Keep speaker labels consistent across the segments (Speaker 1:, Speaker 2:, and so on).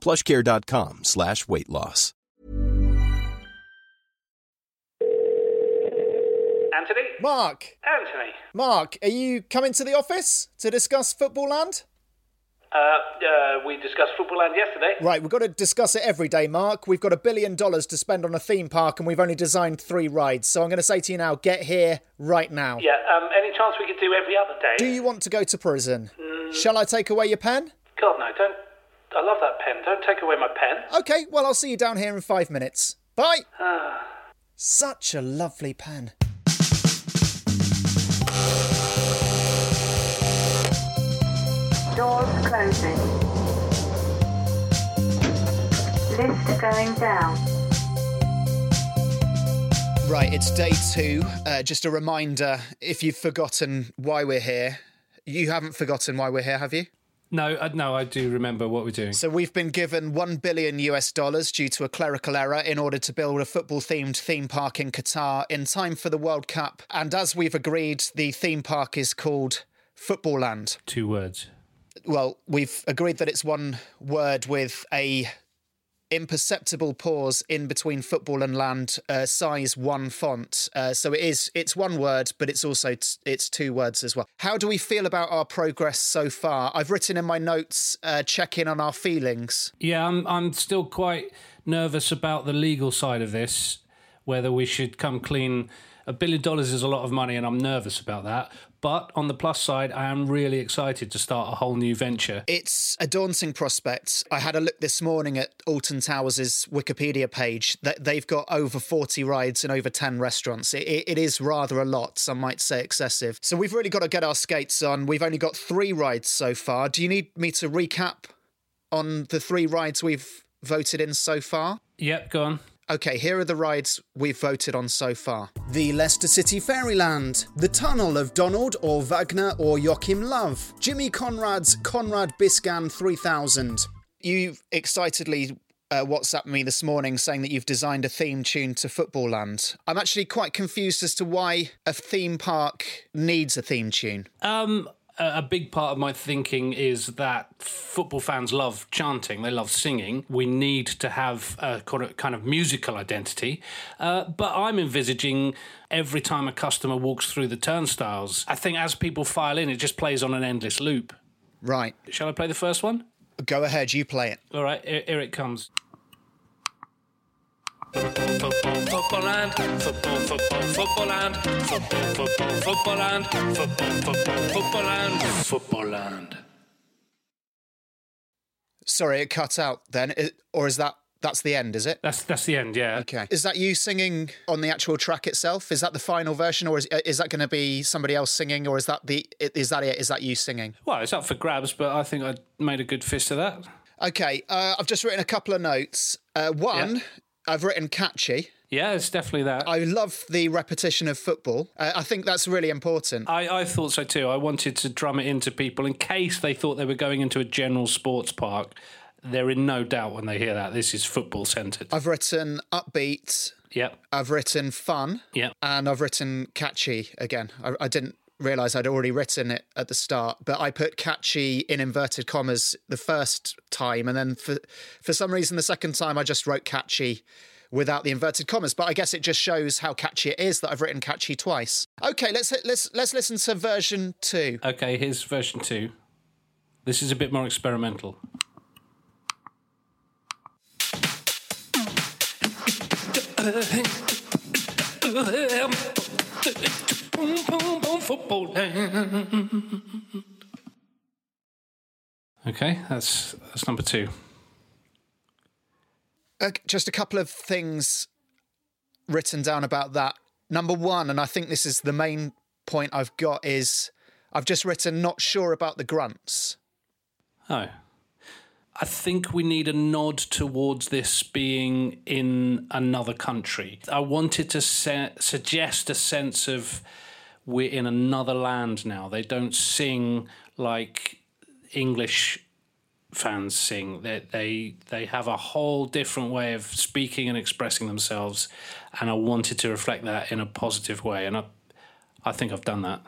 Speaker 1: plushcare.com slash weight loss.
Speaker 2: Anthony?
Speaker 3: Mark,
Speaker 2: Anthony.
Speaker 3: Mark, are you coming to the office to discuss Football Land?
Speaker 2: Uh, uh, we discussed Football Land yesterday.
Speaker 3: Right, we've got to discuss it every day, Mark. We've got a billion dollars to spend on a theme park and we've only designed three rides. So I'm going to say to you now, get here right now.
Speaker 2: Yeah, um, any chance we could do every other day?
Speaker 3: Do you want to go to prison? Shall I take away your pen?
Speaker 2: God, no, don't. I love that pen. Don't take away my pen.
Speaker 3: Okay, well, I'll see you down here in five minutes. Bye! Such a lovely pen.
Speaker 4: Doors closing. Lift going down.
Speaker 3: Right, it's day two. Uh, just a reminder if you've forgotten why we're here, you haven't forgotten why we're here, have you?
Speaker 5: No, uh, no, I do remember what we're doing.
Speaker 3: So we've been given 1 billion US dollars due to a clerical error in order to build a football themed theme park in Qatar in time for the World Cup. And as we've agreed, the theme park is called Football Land.
Speaker 5: Two words.
Speaker 3: Well, we've agreed that it's one word with a imperceptible pause in between football and land, uh, size one font. Uh, so it is it's one word, but it's also t- it's two words as well. How do we feel about our progress so far? I've written in my notes, uh, check in on our feelings.
Speaker 5: Yeah, I'm I'm still quite nervous about the legal side of this, whether we should come clean. A billion dollars is a lot of money, and I'm nervous about that. But on the plus side, I am really excited to start a whole new venture.
Speaker 3: It's a daunting prospect. I had a look this morning at Alton Towers' Wikipedia page. That they've got over 40 rides and over 10 restaurants. It, it, it is rather a lot. Some might say excessive. So we've really got to get our skates on. We've only got three rides so far. Do you need me to recap on the three rides we've voted in so far?
Speaker 5: Yep, go on.
Speaker 3: Okay, here are the rides we've voted on so far. The Leicester City Fairyland, The Tunnel of Donald or Wagner or Joachim Love, Jimmy Conrad's Conrad Biscan 3000. You excitedly uh, WhatsApped me this morning saying that you've designed a theme tune to Football Land. I'm actually quite confused as to why a theme park needs a theme tune.
Speaker 5: Um, a big part of my thinking is that football fans love chanting, they love singing. We need to have a kind of- kind of musical identity. Uh, but I'm envisaging every time a customer walks through the turnstiles, I think as people file in, it just plays on an endless loop.
Speaker 3: Right,
Speaker 5: Shall I play the first one?
Speaker 3: go ahead, you play it.
Speaker 5: All right, here, here it comes. Football, football football, football, football football, football, football football, football, football football.
Speaker 3: Sorry, it cut out then. I- Or is that, that's the end, is it?
Speaker 5: That's that's the end, yeah.
Speaker 3: Okay. Is that you singing on the actual track itself? Is that the final version, or is is that going to be somebody else singing, or is that the is that it? Is that you singing?
Speaker 5: Well, it's up for grabs, but I think I made a good fist of that.
Speaker 3: Okay. Uh, I've just written a couple of notes. Uh, one. I've written catchy.
Speaker 5: Yeah, it's definitely that.
Speaker 3: I love the repetition of football. Uh, I think that's really important.
Speaker 5: I, I thought so too. I wanted to drum it into people in case they thought they were going into a general sports park. They're in no doubt when they hear that. This is football centred.
Speaker 3: I've written upbeat.
Speaker 5: Yep,
Speaker 3: I've written fun.
Speaker 5: yep.
Speaker 3: and I've written catchy again. I, I didn't realize I'd already written it at the start, but I put catchy in inverted commas the first time, and then for for some reason the second time I just wrote catchy without the inverted commas. But I guess it just shows how catchy it is that I've written catchy twice. Okay, let's let's let's listen to version two.
Speaker 5: Okay, here's version two. This is a bit more experimental. Okay, that's that's number two.
Speaker 3: Uh, just a couple of things written down about that. Number one, and I think this is the main point I've got, is I've just written not sure about the grunts.
Speaker 5: Oh. I think we need a nod towards this being in another country. I wanted to se- suggest a sense of we're in another land now. They don't sing like English fans sing. They they they have a whole different way of speaking and expressing themselves, and I wanted to reflect that in a positive way. And I I think I've done that.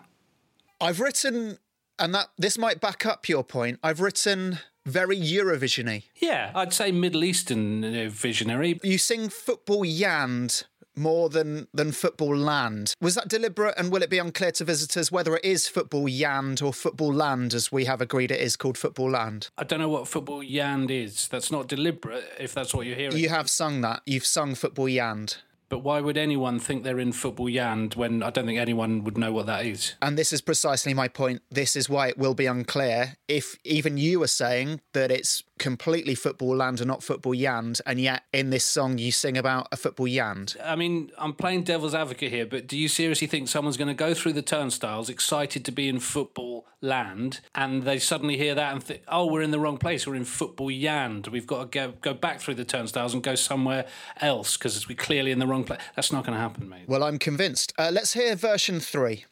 Speaker 3: I've written, and that this might back up your point. I've written very Eurovisiony.
Speaker 5: Yeah, I'd say Middle Eastern uh, visionary.
Speaker 3: You sing football yand more than than football land. Was that deliberate and will it be unclear to visitors whether it is football yand or football land as we have agreed it is called football land?
Speaker 5: I don't know what football yand is. That's not deliberate if that's what you're hearing.
Speaker 3: You have sung that. You've sung football yand.
Speaker 5: But why would anyone think they're in football yand when I don't think anyone would know what that is?
Speaker 3: And this is precisely my point. This is why it will be unclear if even you are saying that it's completely football land and not football yand, and yet in this song you sing about a football yand.
Speaker 5: I mean, I'm playing devil's advocate here, but do you seriously think someone's going to go through the turnstiles excited to be in football land and they suddenly hear that and think, oh, we're in the wrong place, we're in football yand, we've got to go, go back through the turnstiles and go somewhere else because we're clearly in the wrong place? That's not going to happen, mate.
Speaker 3: Well, I'm convinced. Uh, let's hear version three.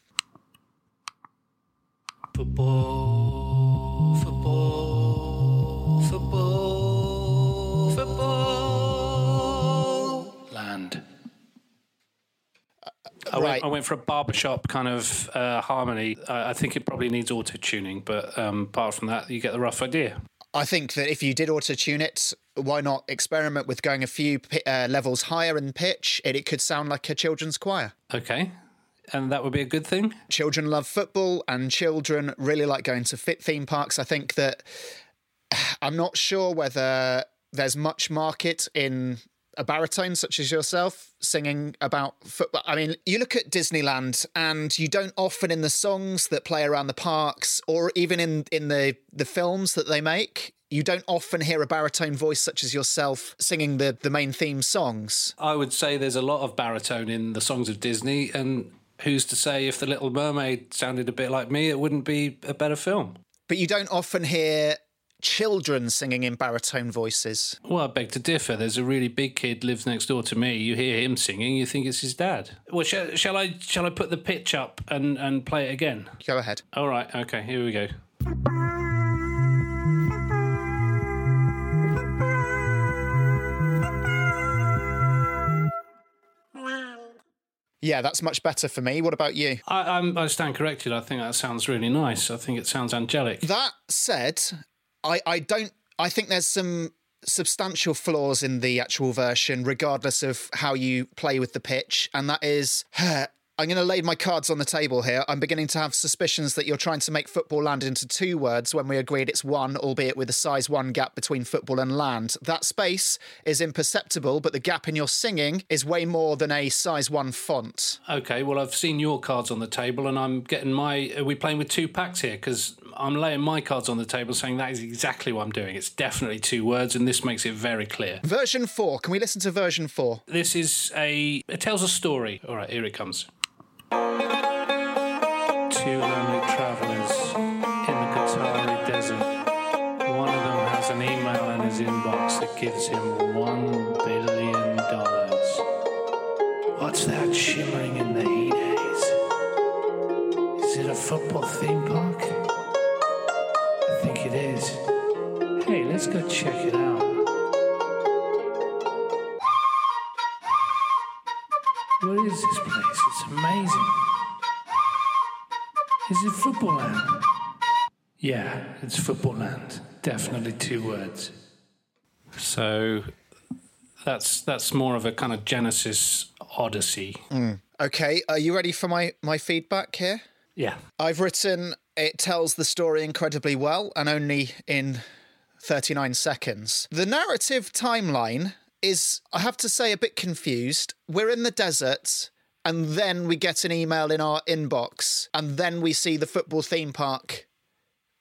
Speaker 5: Football, football, I,
Speaker 3: right.
Speaker 5: went, I went for a barbershop kind of uh, harmony. I, I think it probably needs auto tuning, but um, apart from that, you get the rough idea.
Speaker 3: I think that if you did auto tune it, why not experiment with going a few uh, levels higher in pitch? It, it could sound like a children's choir.
Speaker 5: Okay. And that would be a good thing?
Speaker 3: Children love football, and children really like going to fit theme parks. I think that I'm not sure whether there's much market in a baritone such as yourself singing about football. I mean, you look at Disneyland and you don't often in the songs that play around the parks or even in in the the films that they make, you don't often hear a baritone voice such as yourself singing the the main theme songs.
Speaker 5: I would say there's a lot of baritone in the songs of Disney, and who's to say if The Little Mermaid sounded a bit like me, it wouldn't be a better film?
Speaker 3: But you don't often hear children singing in baritone voices.
Speaker 5: Well, I beg to differ. There's a really big kid lives next door to me. You hear him singing, you think it's his dad. Well, shall, shall I shall I put the pitch up and, and play it again?
Speaker 3: Go ahead.
Speaker 5: All right, okay, here we go.
Speaker 3: Yeah, that's much better for me. What about you?
Speaker 5: I, I'm, I stand corrected. I think that sounds really nice. I think it sounds angelic.
Speaker 3: That said, I, I don't. I think there's some substantial flaws in the actual version, regardless of how you play with the pitch, and that is. Uh, I'm going to lay my cards on the table here. I'm beginning to have suspicions that you're trying to make football land into two words when we agreed it's one, albeit with a size one gap between football and land. That space is imperceptible, but the gap in your singing is way more than a size one font.
Speaker 5: Okay, well, I've seen your cards on the table, and I'm getting my. Are we playing with two packs here? Because I'm laying my cards on the table, saying that is exactly what I'm doing. It's definitely two words, and this makes it very clear.
Speaker 3: Version four. Can we listen to version four?
Speaker 5: This is a. It tells a story. All right, here it comes. An email in his inbox that gives him one billion dollars. What's that shimmering in the heat haze? Is it a football theme park? I think it is. Hey, let's go check it out. What is this place? It's amazing. Is it football land? Yeah, it's football land. Definitely two words. So that's that's more of a kind of Genesis Odyssey. Hmm.
Speaker 3: Okay, are you ready for my, my feedback here?
Speaker 5: Yeah.
Speaker 3: I've written it tells the story incredibly well and only in 39 seconds. The narrative timeline is, I have to say, a bit confused. We're in the desert, and then we get an email in our inbox, and then we see the football theme park,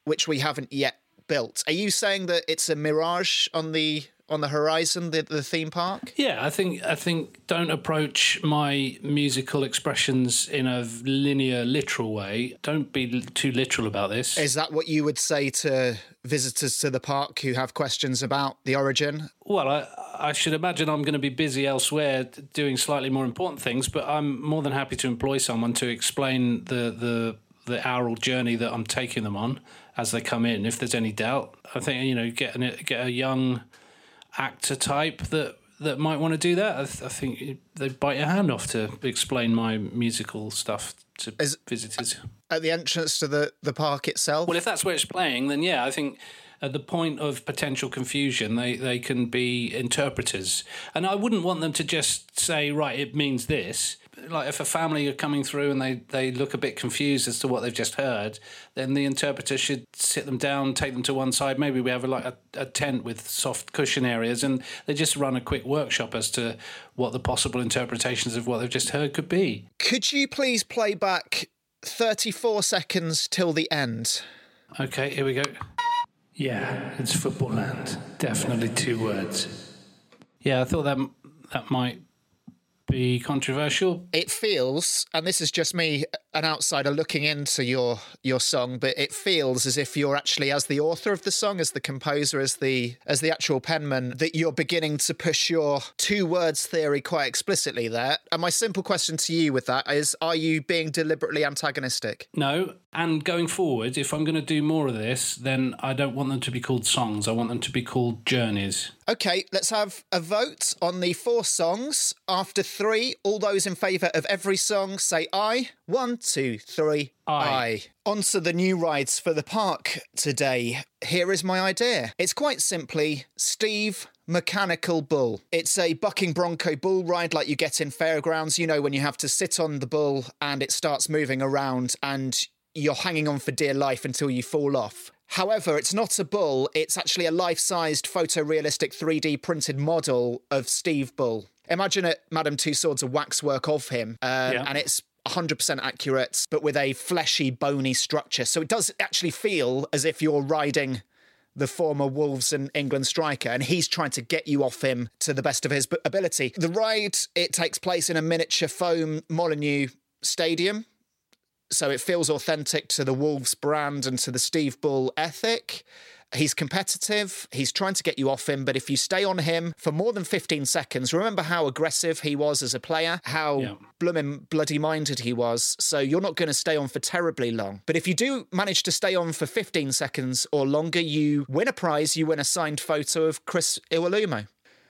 Speaker 3: which we haven't yet built. Are you saying that it's a mirage on the on the horizon, the, the theme park?
Speaker 5: Yeah, I think I think don't approach my musical expressions in a linear, literal way. Don't be too literal about this.
Speaker 3: Is that what you would say to visitors to the park who have questions about the origin?
Speaker 5: Well, I, I should imagine I'm going to be busy elsewhere doing slightly more important things, but I'm more than happy to employ someone to explain the, the, the aural journey that I'm taking them on as they come in. If there's any doubt, I think you know get an, get a young actor type that that might want to do that. I, th- I think they bite your hand off to explain my musical stuff to
Speaker 3: Is-
Speaker 5: visitors.
Speaker 3: At the entrance to the, the park itself?
Speaker 5: Well, if that's where it's playing, then yeah, I think at the point of potential confusion, they, they can be interpreters. And I wouldn't want them to just say, right, it means this. Like if a family are coming through and they, they look a bit confused as to what they've just heard, then the interpreter should sit them down, take them to one side. Maybe we have a, like a, a tent with soft cushion areas, and they just run a quick workshop as to what the possible interpretations of what they've just heard could be.
Speaker 3: Could you please play back 34 seconds till the end?
Speaker 5: Okay, here we go. Yeah, it's football land. Definitely two words. Yeah, I thought that that might be controversial.
Speaker 3: It feels, and this is just me, an outsider looking into your your song, but it feels as if you're actually, as the author of the song, as the composer, as the as the actual penman, that you're beginning to push your two words theory quite explicitly there. And my simple question to you with that is: Are you being deliberately antagonistic?
Speaker 5: No, and going forward, if I'm going to do more of this, then I don't want them to be called songs. I want them to be called journeys.
Speaker 3: Okay, let's have a vote on the four songs. After three, all those in favour of every song say aye. One, two, three.
Speaker 5: Aye.
Speaker 3: On to the new rides for the park today. Here is my idea. It's quite simply Steve Mechanical Bull. It's a bucking bronco bull ride like you get in fairgrounds, you know, when you have to sit on the bull and it starts moving around and you're hanging on for dear life until you fall off. However, it's not a bull, it's actually a life sized photorealistic 3D printed model of Steve Bull. Imagine it, Madame Tussauds, a waxwork of him, um,
Speaker 5: Yeah.
Speaker 3: and it's 100% accurate, but with a fleshy, bony structure. So it does actually feel as if you're riding the former Wolves and England striker, and he's trying to get you off him to the best of his ability. The ride, it takes place in a miniature foam Molineux stadium, so it feels authentic to the Wolves brand and to the Steve Bull ethic. He's competitive. He's trying to get you off him, but if you stay on him for more than 15 seconds, remember how aggressive he was as a player, how
Speaker 5: Yeah.
Speaker 3: blooming bloody minded he was. So you're not going to stay on for terribly long. But if you do manage to stay on for 15 seconds or longer, you win a prize. You win a signed photo of Chris Iwelumo.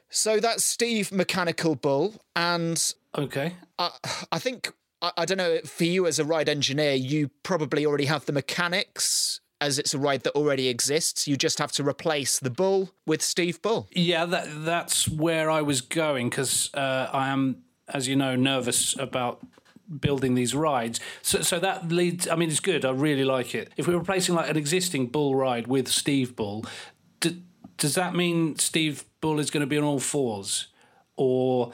Speaker 3: So that's Steve Mechanical Bull, and
Speaker 5: Okay.
Speaker 3: I, I think I, I don't know for you as a ride engineer, you probably already have the mechanics as it's a ride that already exists. You just have to replace the bull with Steve Bull.
Speaker 5: Yeah, that that's where I was going because uh, I am, as you know, nervous about building these rides. So, so that leads. I mean, it's good. I really like it. If we're replacing like an existing bull ride with Steve Bull, d- does that mean Steve Bull is going to be on all fours, or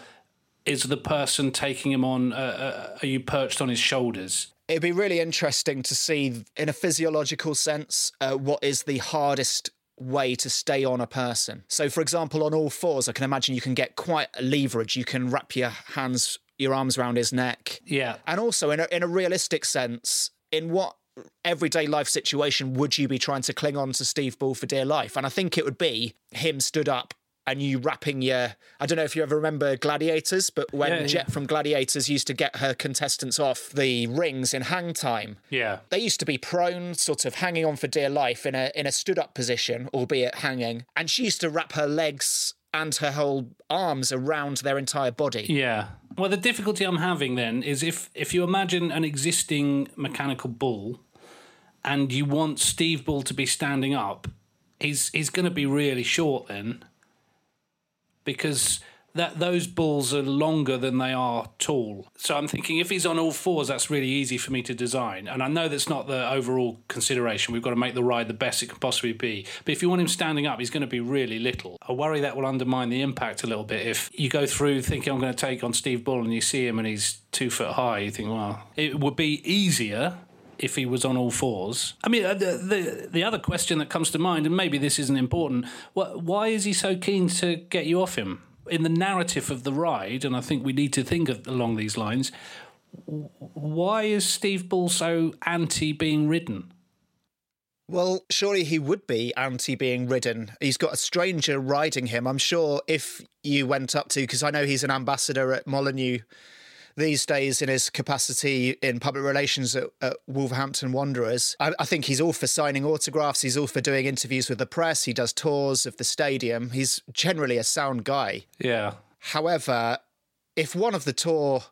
Speaker 5: is the person taking him on? Uh, uh, are you perched on his shoulders?
Speaker 3: It'd be really interesting to see, in a physiological sense, uh, what is the hardest way to stay on a person. So, for example, on all fours, I can imagine you can get quite a leverage. You can wrap your hands, your arms around his neck.
Speaker 5: Yeah.
Speaker 3: And also, in a, in a realistic sense, in what everyday life situation would you be trying to cling on to Steve Bull for dear life? And I think it would be him stood up and you wrapping your. I don't know if you ever remember Gladiators, but when
Speaker 5: Yeah, yeah.
Speaker 3: Jet from Gladiators used to get her contestants off the rings in hang time.
Speaker 5: Yeah.
Speaker 3: They used to be prone, sort of hanging on for dear life in a in a stood up position, albeit hanging. And she used to wrap her legs and her whole arms around their entire body.
Speaker 5: Yeah. Well, the difficulty I'm having then is if if you imagine an existing mechanical bull, and you want Steve Bull to be standing up, he's he's going to be really short then, because that those bulls are longer than they are tall. So I'm thinking if he's on all fours, that's really easy for me to design. And I know that's not the overall consideration. We've got to make the ride the best it can possibly be. But if you want him standing up, he's going to be really little. I worry that will undermine the impact a little bit. If you go through thinking I'm going to take on Steve Bull and you see him and he's two foot high, you think, well, it would be easier if he was on all fours. I mean, uh, the, the the other question that comes to mind, and maybe this isn't important, what, why is he so keen to get you off him? In the narrative of the ride, and I think we need to think of, along these lines, why is Steve Bull so anti being ridden?
Speaker 3: Well, surely he would be anti being ridden. He's got a stranger riding him. I'm sure if you went up to, because I know he's an ambassador at Molineux these days in his capacity in public relations at, at Wolverhampton Wanderers. I, I, think he's all for signing autographs. He's all for doing interviews with the press. He does tours of the stadium. He's generally a sound guy.
Speaker 5: Yeah.
Speaker 3: However, if one of the tour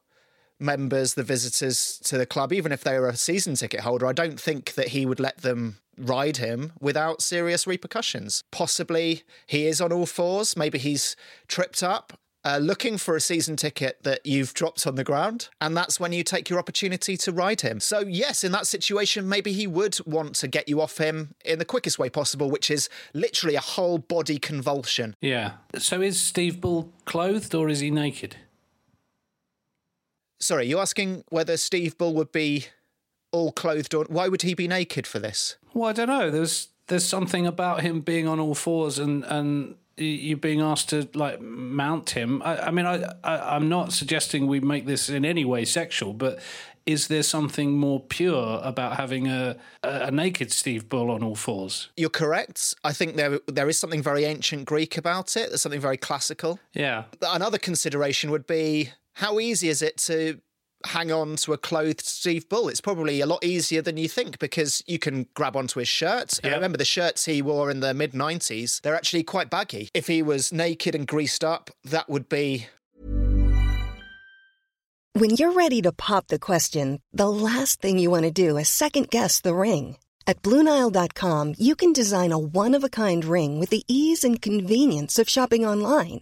Speaker 3: members, the visitors to the club, even if they were a season ticket holder, I don't think that he would let them ride him without serious repercussions. Possibly he is on all fours. Maybe he's tripped up uh, looking for a season ticket that you've dropped on the ground, and that's when you take your opportunity to ride him. So, yes, in that situation, maybe he would want to get you off him in the quickest way possible, which is literally a whole body convulsion.
Speaker 5: Yeah. So, is Steve Bull clothed or is he naked?
Speaker 3: Sorry, you're asking whether Steve Bull would be all clothed or why would he be naked for this?
Speaker 5: Well, I don't know. There's there's something about him being on all fours and and you being asked to like mount him. I, I mean, I, I I'm not suggesting we make this in any way sexual, but is there something more pure about having a, a naked Steve Bull on all fours?
Speaker 3: You're correct. I think there there is something very ancient Greek about it. There's something very classical.
Speaker 5: Yeah.
Speaker 3: Another consideration would be how easy is it to hang on to a clothed Steve Bull. It's probably a lot easier than you think because you can grab onto his shirt. Yep. remember the shirts he wore in the mid 90s, they're actually quite baggy. If he was naked and greased up, that would be.
Speaker 6: When you're ready to pop the question, the last thing you want to do is second guess the ring. At Bluenile.com, you can design a one of a kind ring with the ease and convenience of shopping online.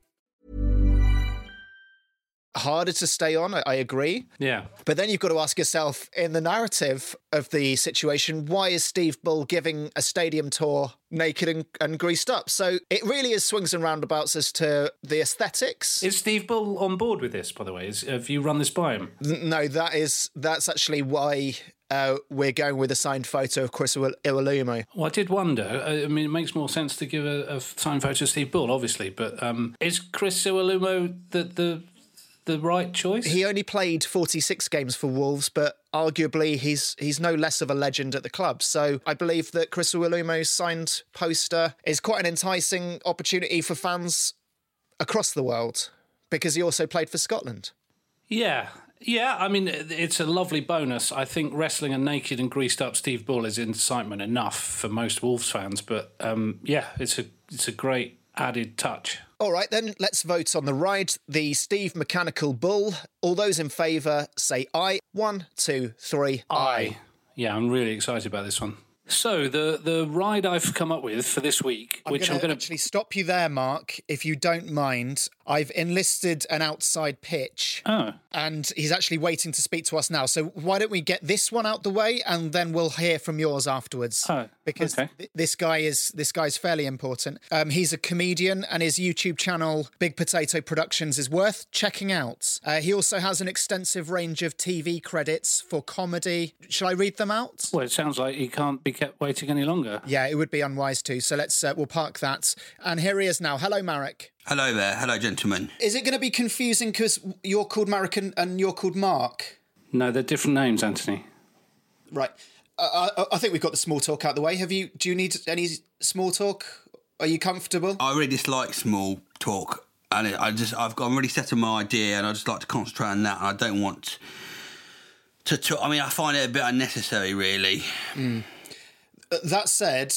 Speaker 3: Harder to stay on, I, I agree.
Speaker 5: Yeah.
Speaker 3: But then you've got to ask yourself in the narrative of the situation, why is Steve Bull giving a stadium tour naked and, and greased up? So it really is swings and roundabouts as to the aesthetics.
Speaker 5: Is Steve Bull on board with this, by the way? Is, have you run this by him?
Speaker 3: No, that is that's actually why uh, we're going with a signed photo of Chris Iwal- Iwelumo.
Speaker 5: Well, I did wonder. I I mean, it makes more sense to give a, a signed photo of Steve Bull, obviously, but um, is Chris Iwelumo the, the the right choice?
Speaker 3: He only played 46 games for Wolves, but arguably he's he's no less of a legend at the club. So I believe that Chris Iwelumo's signed poster is quite an enticing opportunity for fans across the world because he also played for Scotland.
Speaker 5: Yeah, yeah, I mean, it's a lovely bonus. I think wrestling a naked and greased up Steve Bull is incitement enough for most Wolves fans, but um, yeah, it's a it's a great added touch.
Speaker 3: All right, then let's vote on the ride. The Steve Mechanical Bull. All those in favour say aye. One, two, three.
Speaker 5: Aye. Yeah, I'm really excited about this one. So the the ride I've come up with for this week,
Speaker 3: I'm
Speaker 5: which
Speaker 3: gonna
Speaker 5: I'm going to
Speaker 3: actually stop you there, Mark, if you don't mind. I've enlisted an outside pitch.
Speaker 5: Oh.
Speaker 3: And he's actually waiting to speak to us now. So why don't we get this one out the way and then we'll hear from yours afterwards.
Speaker 5: Oh,
Speaker 3: because
Speaker 5: okay.
Speaker 3: th- this guy is this guy's fairly important. Um, he's a comedian and his YouTube channel Big Potato Productions is worth checking out. Uh, he also has an extensive range of TV credits for comedy. Shall I read them out?
Speaker 5: Well, it sounds like he can't be kept waiting any longer.
Speaker 3: Yeah, it would be unwise to. So let's uh, we'll park that. And here he is now. Hello, Marek.
Speaker 7: Hello there. Hello, gentlemen.
Speaker 3: Is it going to be confusing because you're called Marek and, and you're called Mark?
Speaker 5: No, they're different names, Anthony.
Speaker 3: Right. Uh, I, I think we've got the small talk out the way. Have you? Do you need any small talk? Are you comfortable?
Speaker 7: I really dislike small talk, and I just I've got I'm really set on my idea, and I just like to concentrate on that. And I don't want to. talk. I mean, I find it a bit unnecessary, really.
Speaker 3: Uh, That said,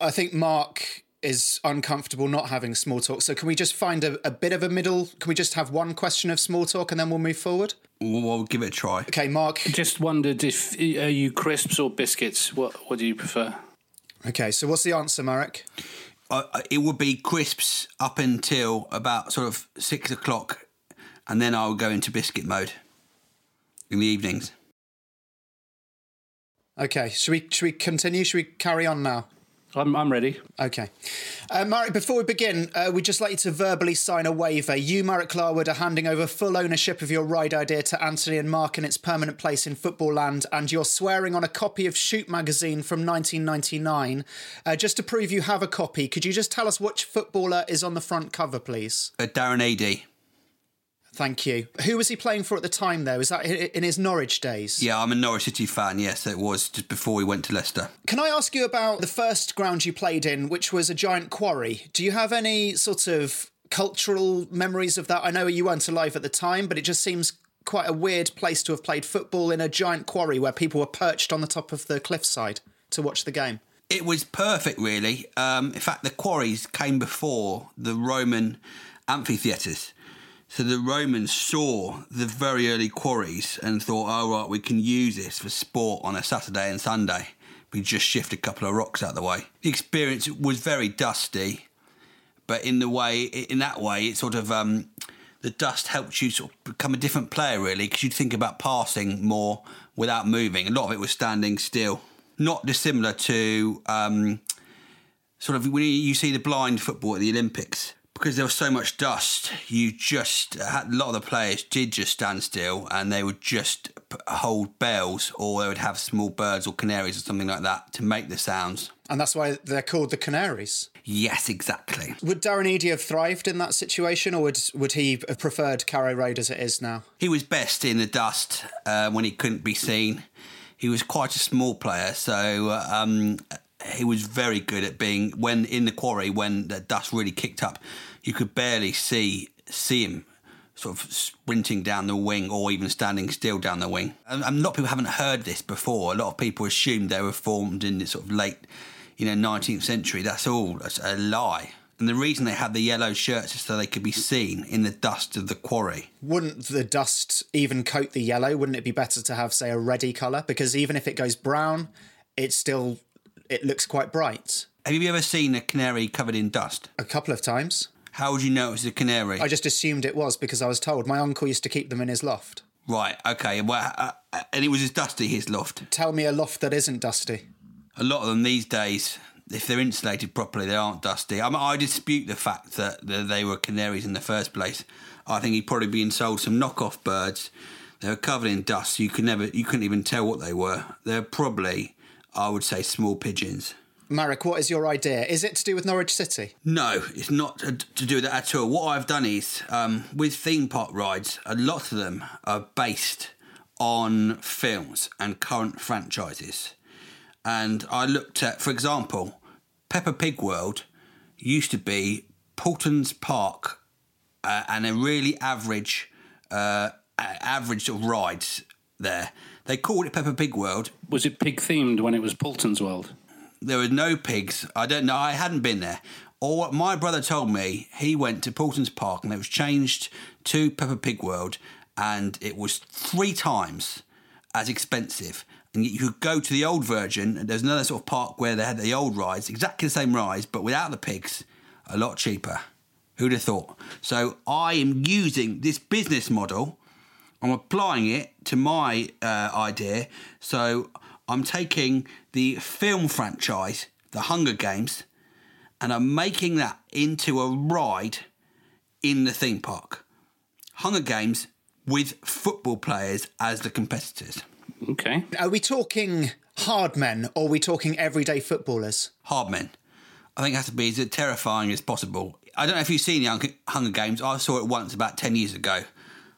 Speaker 3: I think Mark is uncomfortable not having small talk. So can we just find a, a bit of a middle? Can we just have one question of small talk and then we'll move forward?
Speaker 7: We'll, we'll give it a try.
Speaker 3: Okay, Mark.
Speaker 5: Just wondered if are you crisps or biscuits? What what do you prefer?
Speaker 3: Okay, so what's the answer, Marek?
Speaker 7: I, I- it would be crisps up until about sort of six o'clock, and then I'll go into biscuit mode in the evenings.
Speaker 3: Okay, should we should we continue? Should we carry on now?
Speaker 5: I'm I'm ready.
Speaker 3: Okay. Uh, Marek, before we begin, uh, we'd just like you to verbally sign a waiver. You, Marek Larwood, are handing over full ownership of your ride idea to Anthony and Mark in its permanent place in football land, and you're swearing on a copy of Shoot magazine from 1999. Uh, just to prove you have a copy, could you just tell us which footballer is on the front cover, please?
Speaker 7: Uh, Darren Eadie.
Speaker 3: Thank you. Who was he playing for at the time, though? Was that in his Norwich days?
Speaker 7: Yeah, I'm a Norwich City fan. Yes, it was just before we went to Leicester.
Speaker 3: Can I ask you about the first ground you played in, which was a giant quarry? Do you have any sort of cultural memories of that? I know you weren't alive at the time, but it just seems quite a weird place to have played football in a giant quarry where people were perched on the top of the cliffside to watch the game.
Speaker 7: It was perfect, really. Um, in fact, the quarries came before the Roman amphitheatres. So the Romans saw the very early quarries and thought, oh, right, we can use this for sport on a Saturday and Sunday. We just shift a couple of rocks out of the way. The experience was very dusty, but in the way, in that way, it sort of um, the dust helped you sort of become a different player, really, because you'd think about passing more without moving. A lot of it was standing still, not dissimilar to um, sort of when you see the blind football at the Olympics. Because there was so much dust, you just had a lot of the players did just stand still, and they would just hold bells, or they would have small birds or canaries or something like that to make the sounds.
Speaker 3: And that's why they're called the Canaries.
Speaker 7: Yes, exactly.
Speaker 3: Would Darren Eady have thrived in that situation, or would, would he have preferred Carrow Road as it is now?
Speaker 7: He was best in the dust uh, when he couldn't be seen. He was quite a small player, so uh, um, he was very good at being when in the quarry when the dust really kicked up. You could barely see see him sort of sprinting down the wing or even standing still down the wing. And and a lot of people haven't heard this before. A lot of people assumed they were formed in the sort of late, you know, 19th century. That's all. That's a lie. And the reason they had the yellow shirts is so they could be seen in the dust of the quarry.
Speaker 3: Wouldn't the dust even coat the yellow? Wouldn't it be better to have, say, a reddy colour? Because even if it goes brown, it still it looks quite bright.
Speaker 7: Have you ever seen a canary covered in dust?
Speaker 3: A couple of times.
Speaker 7: How would you know it was a canary?
Speaker 3: I just assumed it was because I was told. My uncle used to keep them in his loft.
Speaker 7: Right, okay. Well, uh, uh, and it was as dusty, his loft.
Speaker 3: Tell me a loft that isn't dusty.
Speaker 7: A lot of them these days, if they're insulated properly, they aren't dusty. I, mean, I dispute the fact that that they were canaries in the first place. I think he'd probably been sold some knockoff birds. They were covered in dust. You could never, you couldn't even tell what they were. They're probably, I would say, small pigeons.
Speaker 3: Marek, what is your idea? Is it to do with Norwich City?
Speaker 7: No, it's not to, to do with that at all. What I've done is, um, with theme park rides, a lot of them are based on films and current franchises. And I looked at, for example, Peppa Pig World used to be Paulton's Park uh, and a really average, uh, average of rides there. They called it Peppa Pig World.
Speaker 5: Was it pig themed when it was Paulton's World?
Speaker 7: There were no pigs. I don't know. I hadn't been there. Or what my brother told me, he went to Paulton's Park and it was changed to Peppa Pig World, and it was three times as expensive. And you could go to the old version, and there's another sort of park where they had the old rides, exactly the same rides, but without the pigs, a lot cheaper. Who'd have thought? So I am using this business model, I'm applying it to my uh, idea. So I'm taking the film franchise, The Hunger Games, and I'm making that into a ride in the theme park. Hunger Games with football players as the competitors.
Speaker 5: Okay.
Speaker 3: Are we talking hard men or are we talking everyday footballers?
Speaker 7: Hard men. I think it has to be as terrifying as possible. I don't know if you've seen the Hunger Games. I saw it once about 10 years ago.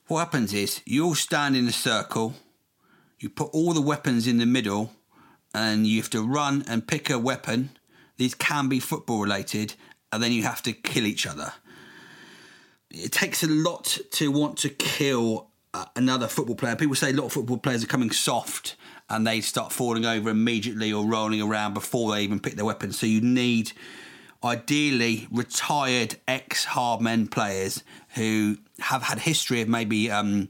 Speaker 7: What happens is you all stand in a circle, you put all the weapons in the middle, and you have to run and pick a weapon. These can be football related, and then you have to kill each other. It takes a lot to want to kill uh, another football player. People say a lot of football players are coming soft and they start falling over immediately or rolling around before they even pick their weapon. So you need ideally retired ex hard men players who have had history of maybe um,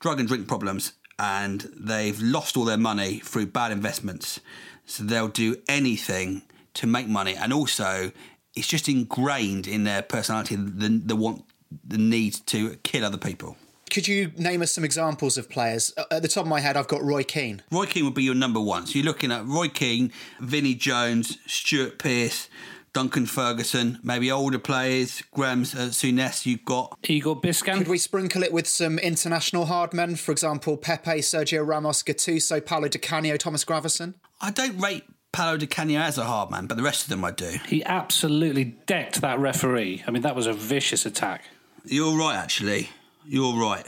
Speaker 7: drug and drink problems and they've lost all their money through bad investments. So they'll do anything to make money, and also it's just ingrained in their personality the, the want the need to kill other people.
Speaker 3: Could you name us some examples of players? Uh, at the top of my head, I've got Roy Keane.
Speaker 7: Roy Keane would be your number one. So you're looking at Roy Keane, Vinnie Jones, Stuart Pearce, Duncan Ferguson, maybe older players, Graham uh, Souness, you've got.
Speaker 5: Igor Biscan.
Speaker 3: Could we sprinkle it with some international hard men? For example, Pepe, Sergio Ramos, Gattuso, Paolo Di Canio, Thomas Gravesen?
Speaker 7: I don't rate Paolo Di Canio as a hard man, but the rest of them I do.
Speaker 5: He absolutely decked that referee. I mean, that was a vicious attack.
Speaker 7: You're right, actually. You're right.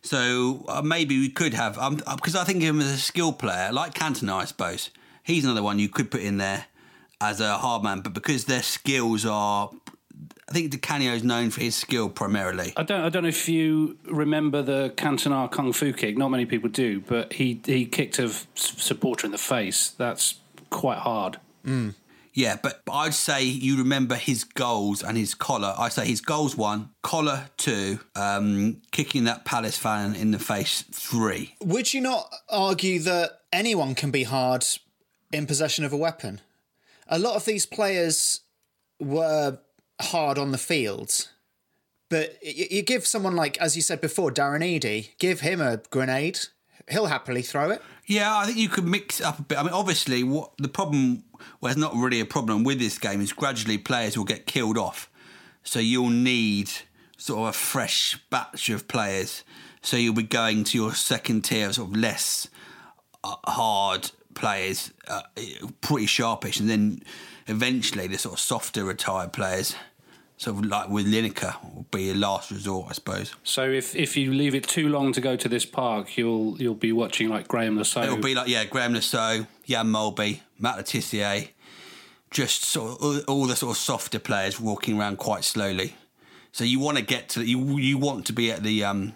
Speaker 7: So uh, maybe we could have, um, because I think of him as a skill player, like Cantona, I suppose. He's another one you could put in there as a hard man, but because their skills are. I think Di Canio is known for his skill primarily.
Speaker 5: I don't. I don't know if you remember the Cantona kung fu kick. Not many people do, but he he kicked a supporter in the face. That's quite hard.
Speaker 3: Mm.
Speaker 7: Yeah, but I'd say you remember his goals and his collar. I say his goals one, collar two, um, kicking that Palace fan in the face three.
Speaker 3: Would you not argue that anyone can be hard in possession of a weapon? A lot of these players were hard on the field, but you give someone like, as you said before, Darren Eadie, give him a grenade, he'll happily throw it.
Speaker 7: Yeah, I think you could mix up a bit. I mean, obviously, what the problem, well, not really a problem with this game, is gradually players will get killed off. So you'll need sort of a fresh batch of players. So you'll be going to your second tier, sort of less uh, hard players, uh, pretty sharpish, and then eventually the sort of softer retired players sort of like with Lineker will be your last resort, I suppose.
Speaker 5: So if, if you leave it too long to go to this park, you'll you'll be watching like Graham Saux.
Speaker 7: It'll be like yeah, Graham Saux, Jan Molby, Matt Le just sort of all, all the sort of softer players walking around quite slowly. So you want to get to you you want to be at the um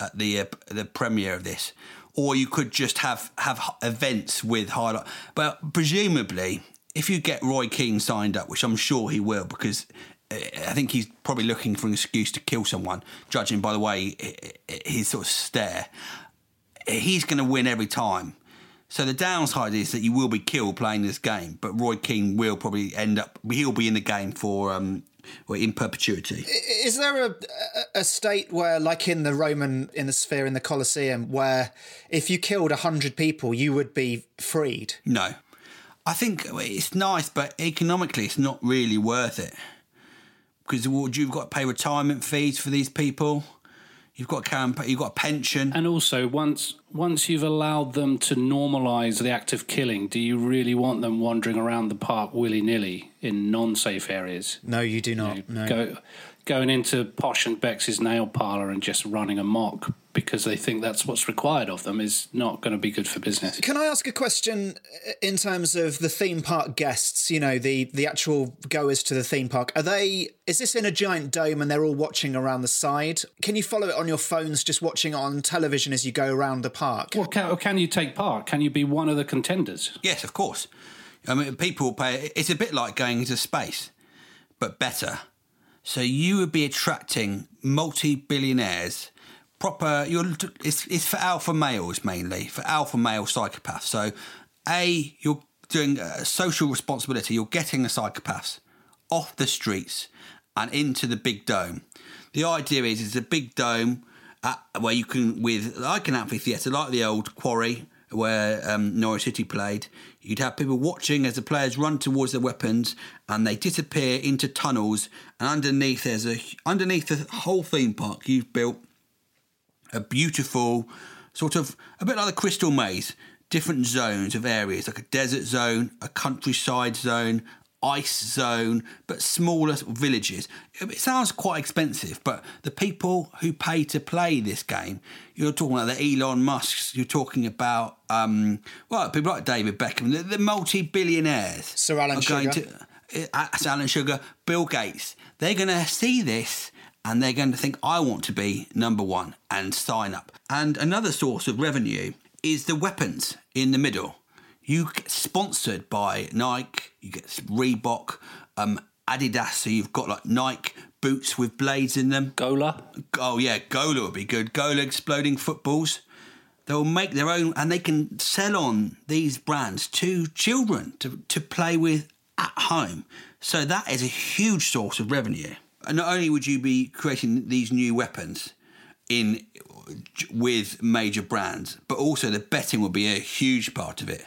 Speaker 7: at the uh, the premiere of this, or you could just have have events with highlight. But presumably, if you get Roy Keane signed up, which I'm sure he will, because eh, I think he's probably looking for an excuse to kill someone, judging by the way eh, eh, his sort of stare. He's going to win every time. So the downside is that you will be killed playing this game, but Roy Keane will probably end up. He'll be in the game for um, well, in perpetuity.
Speaker 3: Is there a a state where, like in the Roman in the sphere in the Colosseum, where if you killed hundred people, you would be freed?
Speaker 7: No, I think it's nice, but economically, it's not really worth it because you've got to pay retirement fees for these people. You've got to you've got a pension,
Speaker 5: and also once once you've allowed them to normalise the act of killing, do you really want them wandering around the park willy nilly in non-safe areas?
Speaker 3: No, you do not. no.
Speaker 5: Go, going into Posh and Bex's nail parlour and just running amok because they think that's what's required of them is not going to be good for business.
Speaker 3: Can I ask a question uh, in terms of the theme park guests? You know, the the actual goers to the theme park. Are they? Is this in a giant dome and they're all watching around the side? Can you follow it on your phones, just watching on television as you go around the park?
Speaker 5: Well, can, or can you take part? Can you be one of the contenders?
Speaker 7: Yes, of course. I mean, people pay. It's a bit like going into space, but better. So you would be attracting multi-billionaires. Proper, you're, it's, it's for alpha males mainly, for alpha male psychopaths. So, A, you're doing a social responsibility. You're getting the psychopaths off the streets and into the big dome. The idea is it's a big dome at, where you can, with like an amphitheatre, like the old quarry where um, Norwich City played, you'd have people watching as the players run towards their weapons and they disappear into tunnels. And underneath, there's a underneath the whole theme park, you've built a beautiful sort of a bit like the Crystal Maze, different zones of areas, like a desert zone, a countryside zone, ice zone, but smaller villages. It sounds quite expensive, but the people who pay to play this game, you're talking about the Elon Musks, you're talking about, um, well, people like David Beckham, the, the multi billionaires.
Speaker 3: Sir Alan Sugar.
Speaker 7: To, uh, Sir Alan Sugar, Bill Gates. They're going to see this and they're going to think, I want to be number one and sign up. And another source of revenue is the weapons in the middle. You get sponsored by Nike, you get Reebok, um, Adidas, so you've got like Nike boots with blades in them.
Speaker 5: Gola.
Speaker 7: Oh yeah, Gola would be good. Gola exploding footballs. They'll make their own, and they can sell on these brands to children to, to play with at home. So that is a huge source of revenue. And not only would you be creating these new weapons in with major brands, but also the betting would be a huge part of it.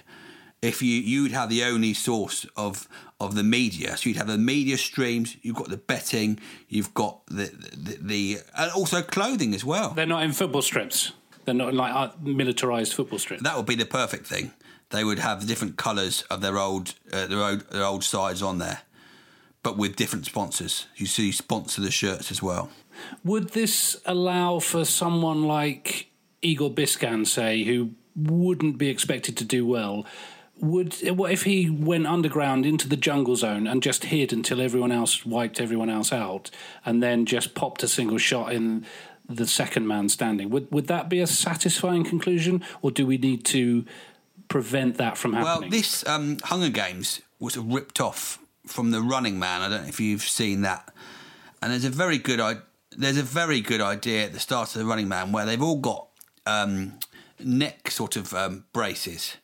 Speaker 7: If you you'd have the only source of of the media, so you'd have the media streams, you've got the betting, you've got the the, the and also clothing as well.
Speaker 5: They're not in football strips. They're not like uh, militarized football strips.
Speaker 7: That would be the perfect thing. They would have the different colours of their old uh, their old their old sides on there, but with different sponsors. You see, sponsor the shirts as well.
Speaker 5: Would this allow for someone like Igor Biscan, say, who wouldn't be expected to do well? Would what if he went underground into the jungle zone and just hid until everyone else wiped everyone else out, and then just popped a single shot in the second man standing? Would would that be a satisfying conclusion, or do we need to prevent that from happening?
Speaker 7: Well, this um, Hunger Games was ripped off from the Running Man. I don't know if you've seen that. And there's a very good I- there's a very good idea at the start of the Running Man where they've all got um, neck sort of um, braces.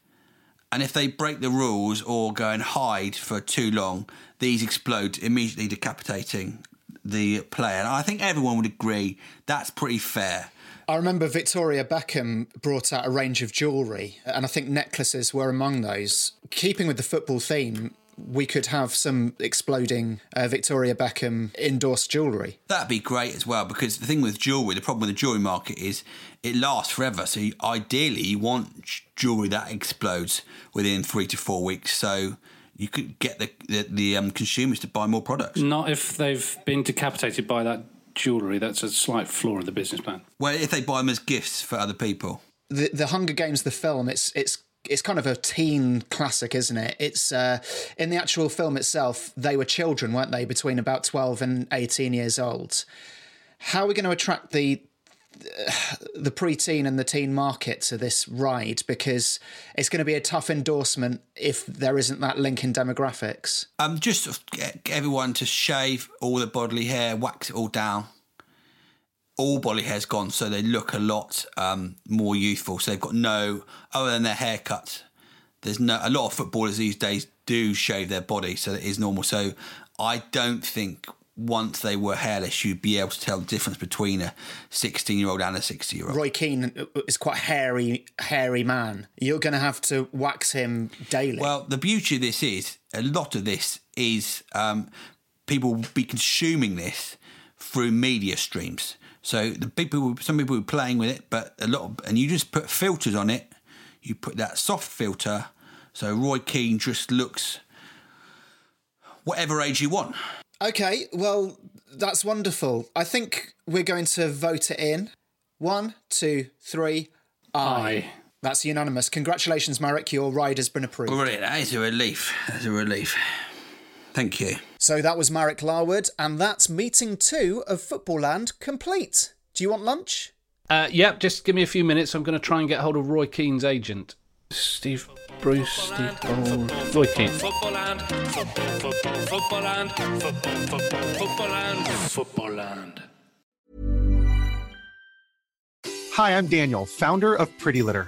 Speaker 7: And if they break the rules or go and hide for too long, these explode, immediately decapitating the player. And I think everyone would agree that's pretty fair.
Speaker 3: I remember Victoria Beckham brought out a range of jewellery, and I think necklaces were among those. Keeping with the football theme, we could have some exploding uh, Victoria Beckham endorsed jewellery.
Speaker 7: That'd be great as well because the thing with jewellery, the problem with the jewellery market is it lasts forever. So you, ideally, you want jewellery that explodes within three to four weeks. So you could get the the, the um, consumers to buy more products.
Speaker 5: Not if they've been decapitated by that jewellery. That's a slight flaw in the business plan.
Speaker 7: Well, if they buy them as gifts for other people.
Speaker 3: The the Hunger Games, the film, it's it's it's kind of a teen classic, isn't it? It's uh, in the actual film itself. They were children, weren't they, between about twelve and eighteen years old? How are we going to attract the the preteen and the teen market to this ride? Because it's going to be a tough endorsement if there isn't that link in demographics.
Speaker 7: Um, just get everyone to shave all the bodily hair, wax it all down. All body hair's gone, so they look a lot um, more youthful. So they've got no, other than their haircut, there's no. A lot of footballers these days do shave their body, so it is normal. So I don't think once they were hairless, you'd be able to tell the difference between a 16 year old and a 60 year old.
Speaker 3: Roy Keane is quite a hairy, hairy man. You're going to have to wax him daily.
Speaker 7: Well, the beauty of this is a lot of this is um, people will be consuming this through media streams. So the people, some people were playing with it, but a lot, of, and you just put filters on it. You put that soft filter, so Roy Keane just looks whatever age you want.
Speaker 3: Okay, well, that's wonderful. I think we're going to vote it in. One, two, three. Aye. That's unanimous. Congratulations, Marek. Your ride has been approved.
Speaker 7: Brilliant. That is a relief. That's a relief. Thank you.
Speaker 3: So that was Marek Larwood, and that's meeting two of Football Land complete. Do you want lunch?
Speaker 5: Uh, yep, just give me a few minutes. I'm going to try and get hold of Roy Keane's agent. Steve Bruce, Steve Donald, Roy Keane.
Speaker 2: Football land, football, football, football land, football, football, football land, football land.
Speaker 8: Hi, I'm Daniel, founder of Pretty Litter.